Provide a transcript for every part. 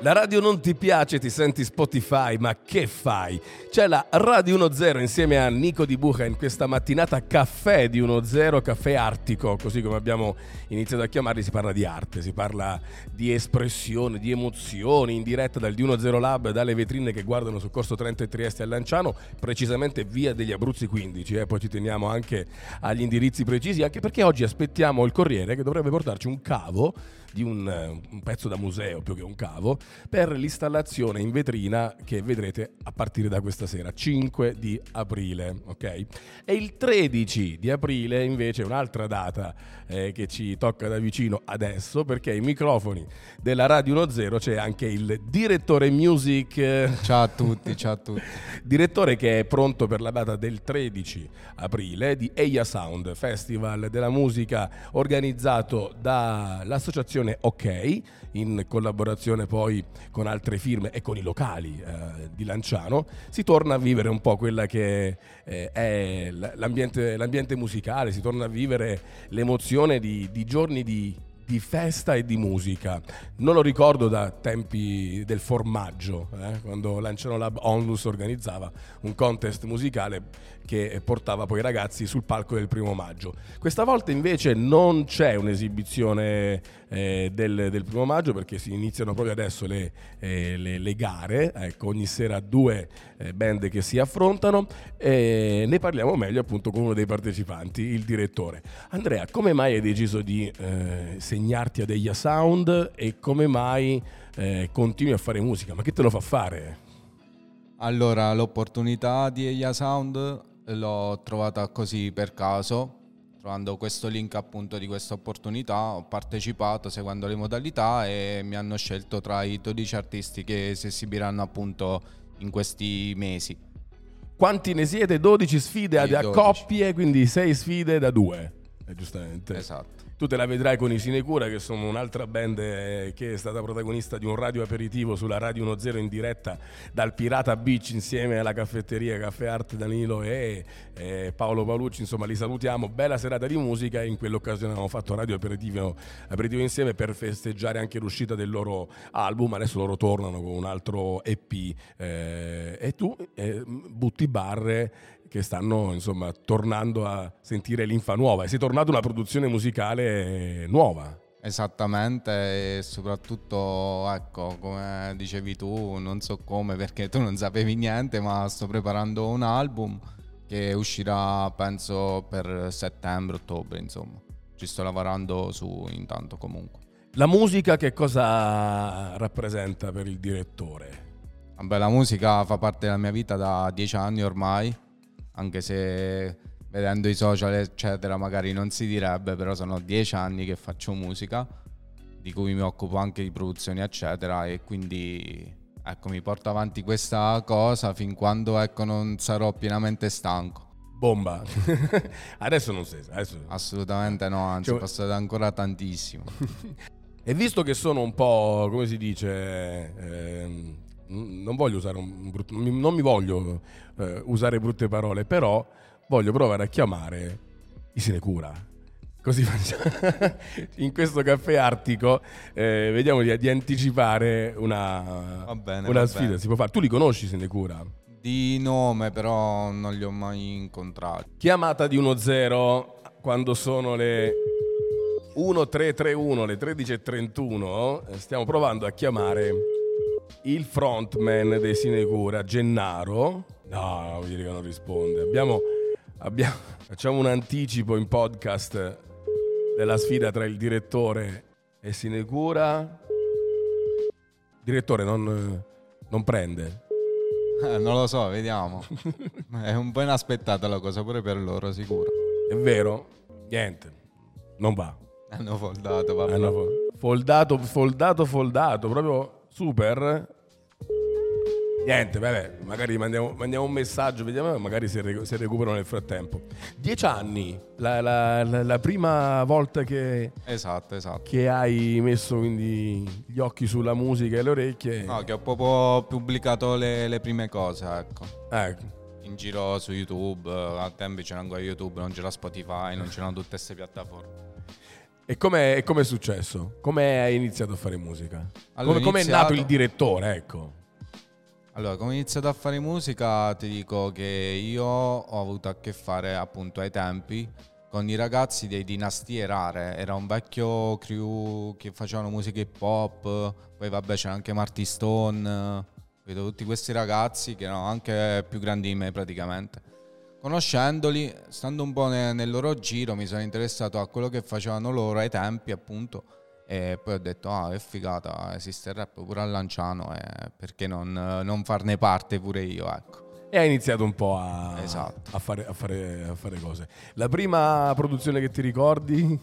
La radio non ti piace, ti senti Spotify, ma che fai? C'è la Radio 10 insieme a Nico Di Buca in questa mattinata caffè di 10, caffè artico, così come abbiamo iniziato a chiamarli, si parla di arte, si parla di espressione, di emozioni, in diretta dal di 10 Lab, dalle vetrine che guardano sul corso Trento e Trieste a Lanciano, precisamente via degli Abruzzi 15, eh? poi ci teniamo anche agli indirizzi precisi, anche perché oggi aspettiamo il Corriere che dovrebbe portarci un cavo di un, un, pezzo da museo più che un cavo per l'installazione in vetrina che vedrete a partire da questa sera, 5 di aprile. ok? E il 13 di aprile invece è un'altra data eh, che ci tocca da vicino adesso perché ai microfoni della Radio 10 c'è anche il direttore music. Ciao a tutti, ciao a tutti. direttore che è pronto per la data del 13 aprile di Eia Sound, Festival della musica organizzato dall'associazione ok, in collaborazione poi con altre firme e con i locali eh, di Lanciano, si torna a vivere un po' quella che eh, è l'ambiente, l'ambiente, musicale, si torna a vivere l'emozione di, di giorni di di festa e di musica. Non lo ricordo da tempi del formaggio, eh, quando Lanciano Lab Onlus organizzava un contest musicale che portava poi i ragazzi sul palco del primo maggio. Questa volta invece non c'è un'esibizione eh, del, del, primo maggio perché si iniziano proprio adesso le, eh, le, le gare, ecco, ogni sera due eh, band che si affrontano e ne parliamo meglio appunto con uno dei partecipanti, il direttore. Andrea, come mai hai deciso di eh, segnarti a degli sound e come mai eh, continui a fare musica? Ma che te lo fa fare? Allora, l'opportunità di Eia Sound l'ho trovata così per caso, trovando questo link appunto di questa opportunità, ho partecipato seguendo le modalità e mi hanno scelto tra i 12 artisti che si esibiranno appunto in questi mesi. Quanti ne siete? 12 sfide a, a coppie, quindi 6 sfide da 2, eh, giustamente. Esatto tu te la vedrai con i Sinecura che sono un'altra band eh, che è stata protagonista di un radio aperitivo sulla Radio 10 in diretta dal Pirata Beach insieme alla caffetteria Caffè Art Danilo e, e Paolo Paolucci, insomma li salutiamo, bella serata di musica in quell'occasione abbiamo fatto radio aperitivo, aperitivo insieme per festeggiare anche l'uscita del loro album, adesso loro tornano con un altro EP eh, e tu eh, butti barre che stanno insomma tornando a sentire l'infa nuova. E sei tornato una produzione musicale nuova. Esattamente, e soprattutto, ecco, come dicevi tu, non so come perché tu non sapevi niente, ma sto preparando un album che uscirà penso per settembre-ottobre, insomma. Ci sto lavorando su intanto comunque. La musica che cosa rappresenta per il direttore? Vabbè, la musica fa parte della mia vita da dieci anni ormai anche se vedendo i social eccetera magari non si direbbe, però sono dieci anni che faccio musica, di cui mi occupo anche di produzioni eccetera e quindi ecco mi porto avanti questa cosa fin quando ecco non sarò pienamente stanco. Bomba. adesso non sei. Adesso... Assolutamente no, anzi cioè... passate ancora tantissimo. e visto che sono un po', come si dice, ehm, non voglio usare un brutto, non mi voglio eh, usare brutte parole, però voglio provare a chiamare i Sinecura. Così facciamo. In questo caffè artico eh, vediamo di, di, anticipare una, bene, una sfida. Si può fare. Tu li conosci Sinecura? Di nome, però non li ho mai incontrati. Chiamata di 1-0 quando sono le 1331, le 13.31. Eh, stiamo provando a chiamare il frontman dei Sinecura, Gennaro. No, no, vuol dire che non risponde. Abbiamo, abbiamo, facciamo un anticipo in podcast della sfida tra il direttore e Sinecura. Direttore non, non prende. Eh, non lo so, vediamo. È un po' inaspettata la cosa pure per loro, sicuro. È vero? Niente, non va. Hanno foldato, va Hanno foldato, foldato, foldato, proprio super. Niente, vabbè, magari mandiamo, mandiamo un messaggio, vediamo, magari se, se recuperano nel frattempo. Dieci anni, la, la, la, la prima volta che, esatto, esatto. che hai messo quindi gli occhi sulla musica e le orecchie. No, che ho proprio pubblicato le, le prime cose, ecco. Ecco in giro su YouTube, a tempi c'era ancora YouTube, non c'era Spotify, non c'erano tutte queste piattaforme. E come è successo? Come hai iniziato a fare musica? Allora, come è nato il direttore, ecco? Allora, come ho iniziato a fare musica, ti dico che io ho avuto a che fare appunto ai tempi con i ragazzi dei Dinastie Rare. Era un vecchio crew che facevano musica hip hop, poi vabbè c'era anche Marty Stone, vedo tutti questi ragazzi che erano anche più grandi di me praticamente conoscendoli, stando un po' nel loro giro, mi sono interessato a quello che facevano loro ai tempi, appunto. E poi ho detto, ah, è figata, esiste il rap pure a Lanciano, e perché non, non, farne parte pure io, ecco. E hai iniziato un po' a, esatto. a, fare, a, fare, a fare cose. La prima produzione che ti ricordi?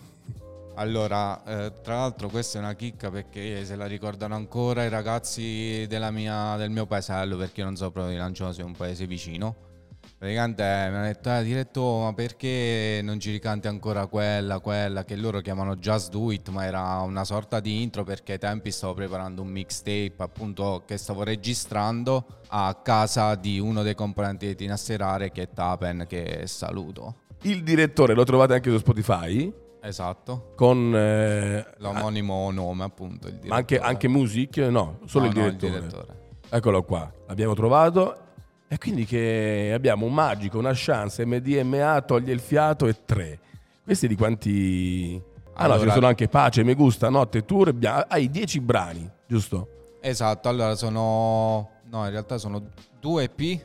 Allora, eh, tra l'altro questa è una chicca perché se la ricordano ancora i ragazzi mia, del mio paesello, perché io non so proprio di Lanciano, se è un paese vicino praticamente mi hanno detto ah, diretto ma perché non ci ricanti ancora quella quella che loro chiamano Just Do It ma era una sorta di intro perché ai tempi stavo preparando un mixtape appunto che stavo registrando a casa di uno dei componenti di Tina Serare che è Tapen che saluto il direttore lo trovate anche su Spotify Esatto. Con eh, l'omonimo nome, appunto. ma anche, anche Music? No, solo no, il, direttore. No, il direttore. Eccolo qua, l'abbiamo trovato e quindi che abbiamo un magico, una chance, MDMA, toglie il fiato e tre. Questi di quanti... Ah allora, no, ci sono anche Pace, Me Gusta, Notte, Tour, hai dieci brani, giusto? Esatto, allora sono... No, in realtà sono due EP,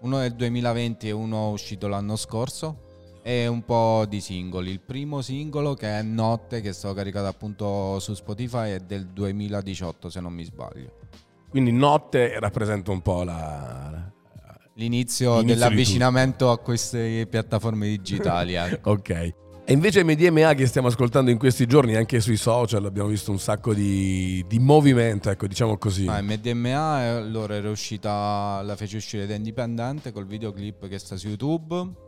uno del 2020 e uno uscito l'anno scorso e un po' di singoli. Il primo singolo che è Notte, che è stato caricato appunto su Spotify, è del 2018 se non mi sbaglio. Quindi notte rappresenta un po' la, l'inizio, l'inizio dell'avvicinamento a queste piattaforme digitali. Ecco. ok. E invece MDMA che stiamo ascoltando in questi giorni anche sui social abbiamo visto un sacco di, di movimento, ecco diciamo così. Ah, MDMA allora era uscita, la fece uscire da Indipendente col videoclip che sta su YouTube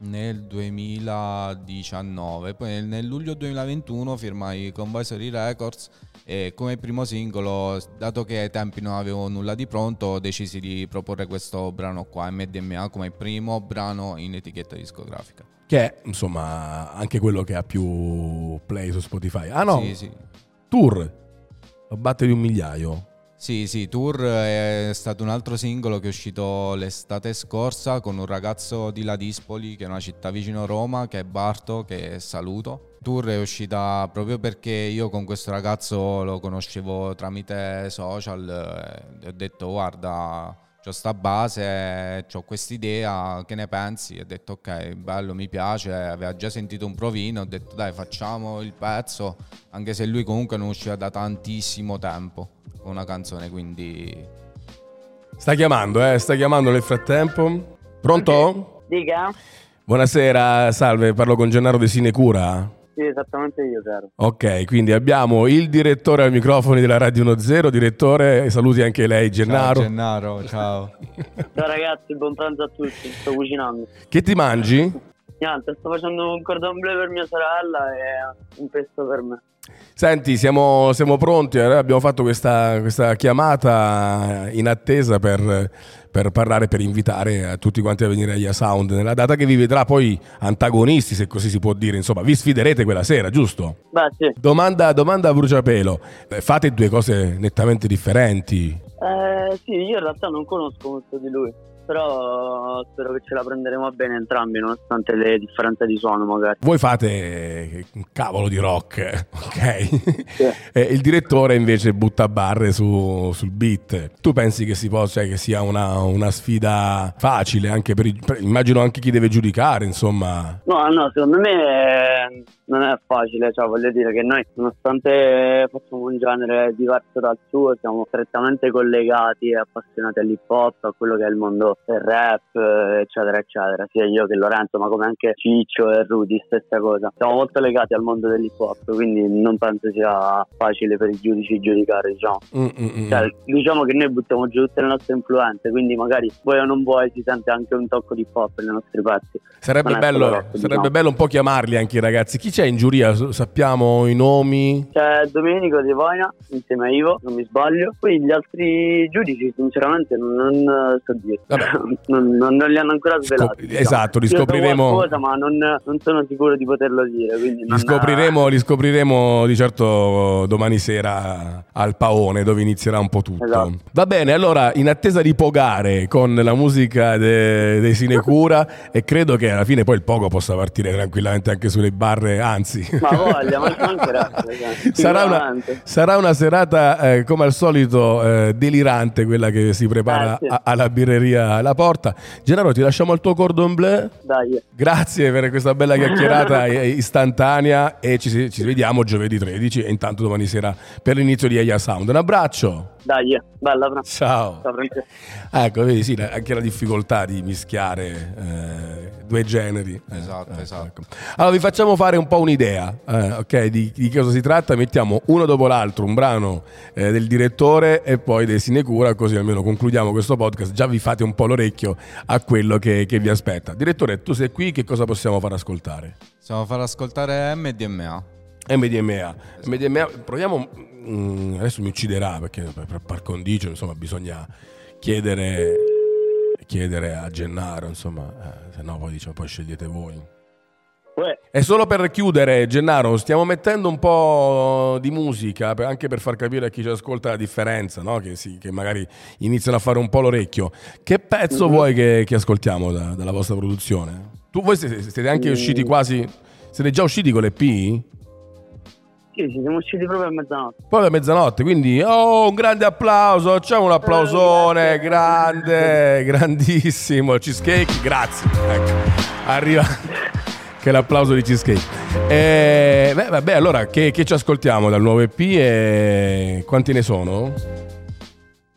nel 2019, poi nel luglio 2021 firmai con Visory Records e come primo singolo, dato che ai tempi non avevo nulla di pronto, ho deciso di proporre questo brano qua, MDMA, come primo brano in etichetta discografica. Che è, insomma, anche quello che ha più play su Spotify. Ah no? Sì, sì. Tour, batte di un migliaio. Sì, sì, Tour è stato un altro singolo che è uscito l'estate scorsa con un ragazzo di Ladispoli, che è una città vicino Roma, che è Barto, che saluto. Tour è uscita proprio perché io con questo ragazzo lo conoscevo tramite social e ho detto guarda, ho sta base, ho quest'idea, che ne pensi? E ho detto ok, bello, mi piace, aveva già sentito un provino, ho detto dai facciamo il pezzo, anche se lui comunque non usciva da tantissimo tempo una canzone, quindi... Sta chiamando, eh? Sta chiamando nel frattempo. Pronto? Dica. Buonasera, salve, parlo con Gennaro De Sinecura. Sì, esattamente io, caro. Ok, quindi abbiamo il direttore ai microfoni della Radio 10. Direttore, saluti anche lei, Gennaro. Ciao Gennaro, ciao. ciao ragazzi, buon pranzo a tutti, sto cucinando. Che ti mangi? Niente, sto facendo un cordon bleu per mia sorella e un pesto per me. Senti, siamo, siamo pronti, abbiamo fatto questa, questa, chiamata in attesa per, per, parlare, per invitare a tutti quanti a venire agli Sound nella data che vi vedrà poi antagonisti, se così si può dire, insomma, vi sfiderete quella sera, giusto? Beh, sì. Domanda, domanda a bruciapelo, eh, fate due cose nettamente differenti? Eh, sì, io in realtà non conosco molto di lui però spero che ce la prenderemo bene entrambi nonostante le differenze di suono magari. Voi fate un cavolo di rock, ok? Sì. il direttore invece butta barre su, sul beat. Tu pensi che, si possa, cioè, che sia una, una, sfida facile anche per, per, immagino anche chi deve giudicare, insomma? No, no, secondo me non è facile, cioè voglio dire che noi nonostante facciamo un genere diverso dal suo, siamo strettamente collegati e appassionati all'hip hop, a quello che è il mondo del rap, eccetera, eccetera, sia io che Lorenzo, ma come anche Ciccio e Rudy, stessa cosa. Siamo molto legati al mondo dell'hip hop, quindi non penso sia facile per i giudici giudicare, diciamo. Mm-mm. Cioè, diciamo che noi buttiamo giù tutte le nostre influenze, quindi magari vuoi o non vuoi si sente anche un tocco di hip hop nei nostri pezzi. Sarebbe, bello, rock, sarebbe diciamo. bello un po' chiamarli anche i ragazzi. Chi c'è c'è in giuria? Sappiamo i nomi? C'è Domenico De Voina insieme a Ivo, non mi sbaglio. Poi gli altri giudici, sinceramente, non, so dire. Vabbè, non, non, non, li hanno ancora svelati. Scop- diciamo. Esatto, li scopriremo. Qualcosa, ma non, non, sono sicuro di poterlo dire. Li scopriremo, li, scopriremo, di certo domani sera al Paone, dove inizierà un po' tutto. Esatto. Va bene, allora, in attesa di pogare con la musica dei de Sinecura, e credo che alla fine poi il pogo possa partire tranquillamente anche sulle barre, anzi. Ma voglia, ma mancherà. sarà, una, sarà una serata, eh, come al solito, eh, delirante quella che si prepara sì. a, alla birreria La Porta. Gennaro, ti lasciamo al tuo cordon bleu. Dai. Grazie per questa bella chiacchierata istantanea e ci, ci, vediamo giovedì 13 e intanto domani sera per l'inizio di Aya Sound. Un abbraccio. Dai, bella. Ciao. Ciao ecco, vedi, sì, anche la difficoltà di mischiare eh, due generi. Esatto, eh, esatto. Ecco. Allora vi facciamo fare un po' un'idea, eh, ok, di, di, cosa si tratta. Mettiamo uno dopo l'altro un brano eh, del direttore e poi dei Sinecura, così almeno concludiamo questo podcast. Già vi fate un po' l'orecchio a quello che, che vi aspetta. Direttore, tu sei qui, che cosa possiamo far ascoltare? Possiamo far ascoltare MDMA. MDMA. Esatto. MDMA. Proviamo, mm, adesso mi ucciderà perché per par condicio, insomma, bisogna chiedere, chiedere a Gennaro, insomma, eh, se no poi diciamo, poi scegliete voi. E solo per chiudere, Gennaro, stiamo mettendo un po' di musica anche per far capire a chi ci ascolta la differenza, no? che, sì, che, magari iniziano a fare un po' l'orecchio. Che pezzo mm-hmm. vuoi che, che ascoltiamo da, dalla vostra produzione? Tu, voi siete, siete anche mm. usciti quasi. Siete già usciti con l'EP? Sì, sì, siamo usciti proprio a mezzanotte. Proprio a mezzanotte, quindi oh, un grande applauso, facciamo un applausone, grande, grandissimo. Cheesecake, grazie. Ecco, arriva che l'applauso di Cheesecake. E, beh, vabbè, allora che, che, ci ascoltiamo dal nuovo EP e quanti ne sono?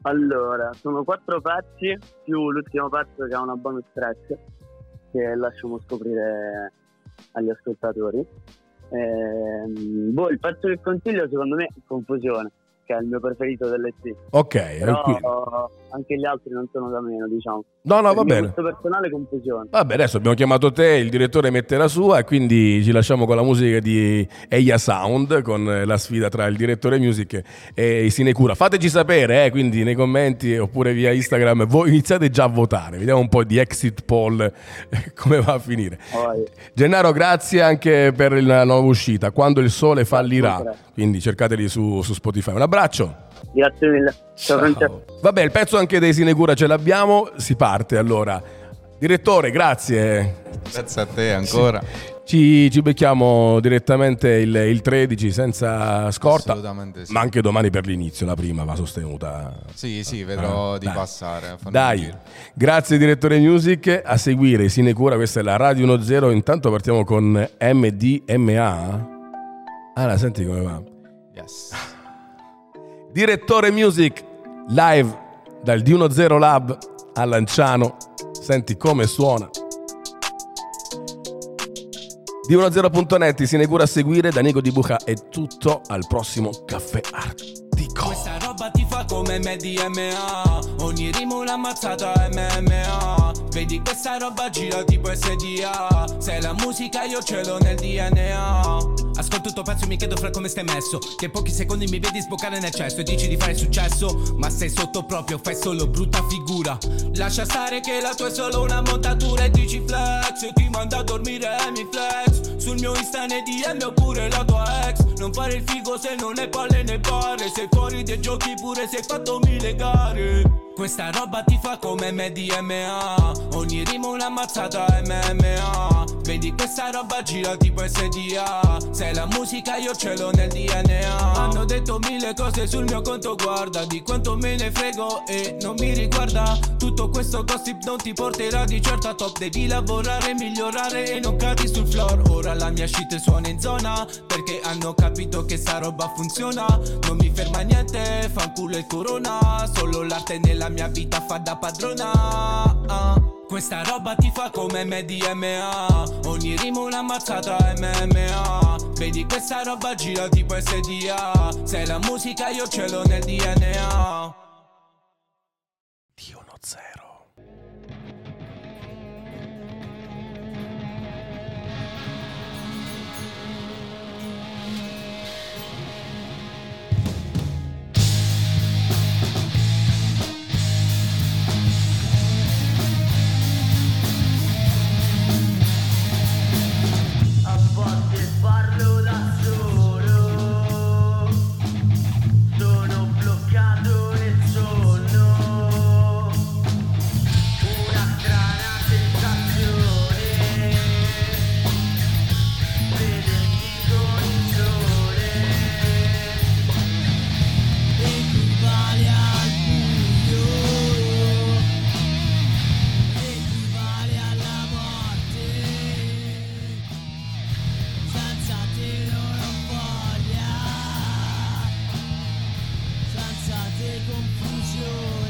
Allora, sono quattro pezzi più l'ultimo pezzo che ha una bonus track che lasciamo scoprire agli ascoltatori. Eh, boh, il pezzo che consiglio secondo me è Confusione che è il mio preferito dell'ET. Ok, Però qui. Anche gli altri non sono da meno, diciamo. No, no, va bene. personale confusione. Vabbè, adesso abbiamo chiamato te, il direttore mette la sua e quindi ci lasciamo con la musica di Eia Sound, con la sfida tra il direttore music e i Sinecura. Fateci sapere, eh, quindi nei commenti oppure via Instagram, voi iniziate già a votare, vediamo un po' di exit poll come va a finire. Oh. Gennaro, grazie anche per la nuova uscita, Quando il sole fallirà, quindi cercateli su, su Spotify. Un abbraccio. Grazie mille. Ciao, Francesco. Vabbè, il pezzo anche dei Sinecura ce l'abbiamo, si parte allora. Direttore, grazie. Grazie a te ancora. Ci, ci becchiamo direttamente il, il, 13 senza scorta. Assolutamente sì. Ma anche domani per l'inizio, la prima va sostenuta. Sì, sì, vedrò ah, di dai. passare. Dai, grazie direttore Music. A seguire Sinecura, questa è la Radio 10. Intanto partiamo con MDMA. Ah, la senti come va? Yes. Direttore Music live dal D10 Lab a Lanciano. Senti come suona. D10.net si inaugura a seguire da Nico Di Buca è tutto al prossimo caffè artico. Questa roba ti fa come MDMA Ogni rimo una mazzata MMA Vedi questa roba gira tipo SDA Se la musica io ce l'ho nel DNA Ascolto il tuo pezzo e mi chiedo fra come stai messo. Che pochi secondi mi vedi sboccare nel cesso E dici di fare successo. Ma sei sotto proprio, fai solo brutta figura. Lascia stare che la tua è solo una montatura E dici flex. E ti manda a dormire e mi flex. Sul mio Insta nei DM oppure la tua ex. Non fare il figo se non hai palle nei bar. Sei fuori dei giochi pure se hai fatto mille gare. Questa roba ti fa come MDMA Ogni rima una mazzata MMA Vedi questa roba gira tipo SDA Se la musica io ce l'ho nel DNA Hanno detto mille cose sul mio conto guarda Di quanto me ne frego e non mi riguarda. Tutto questo gossip non ti porterà di certo a top. Devi lavorare, migliorare e non cadi sul floor. Ora la mia shit suona in zona Perché hanno capito che sta roba funziona. Non mi ferma niente, fanculo il corona. Solo l'arte nella la mia vita fa da padrona Questa roba ti fa come MDMA Ogni rimo una mazzata MMA Vedi questa roba gira tipo SDA Se la musica io ce l'ho nel DNA confusión.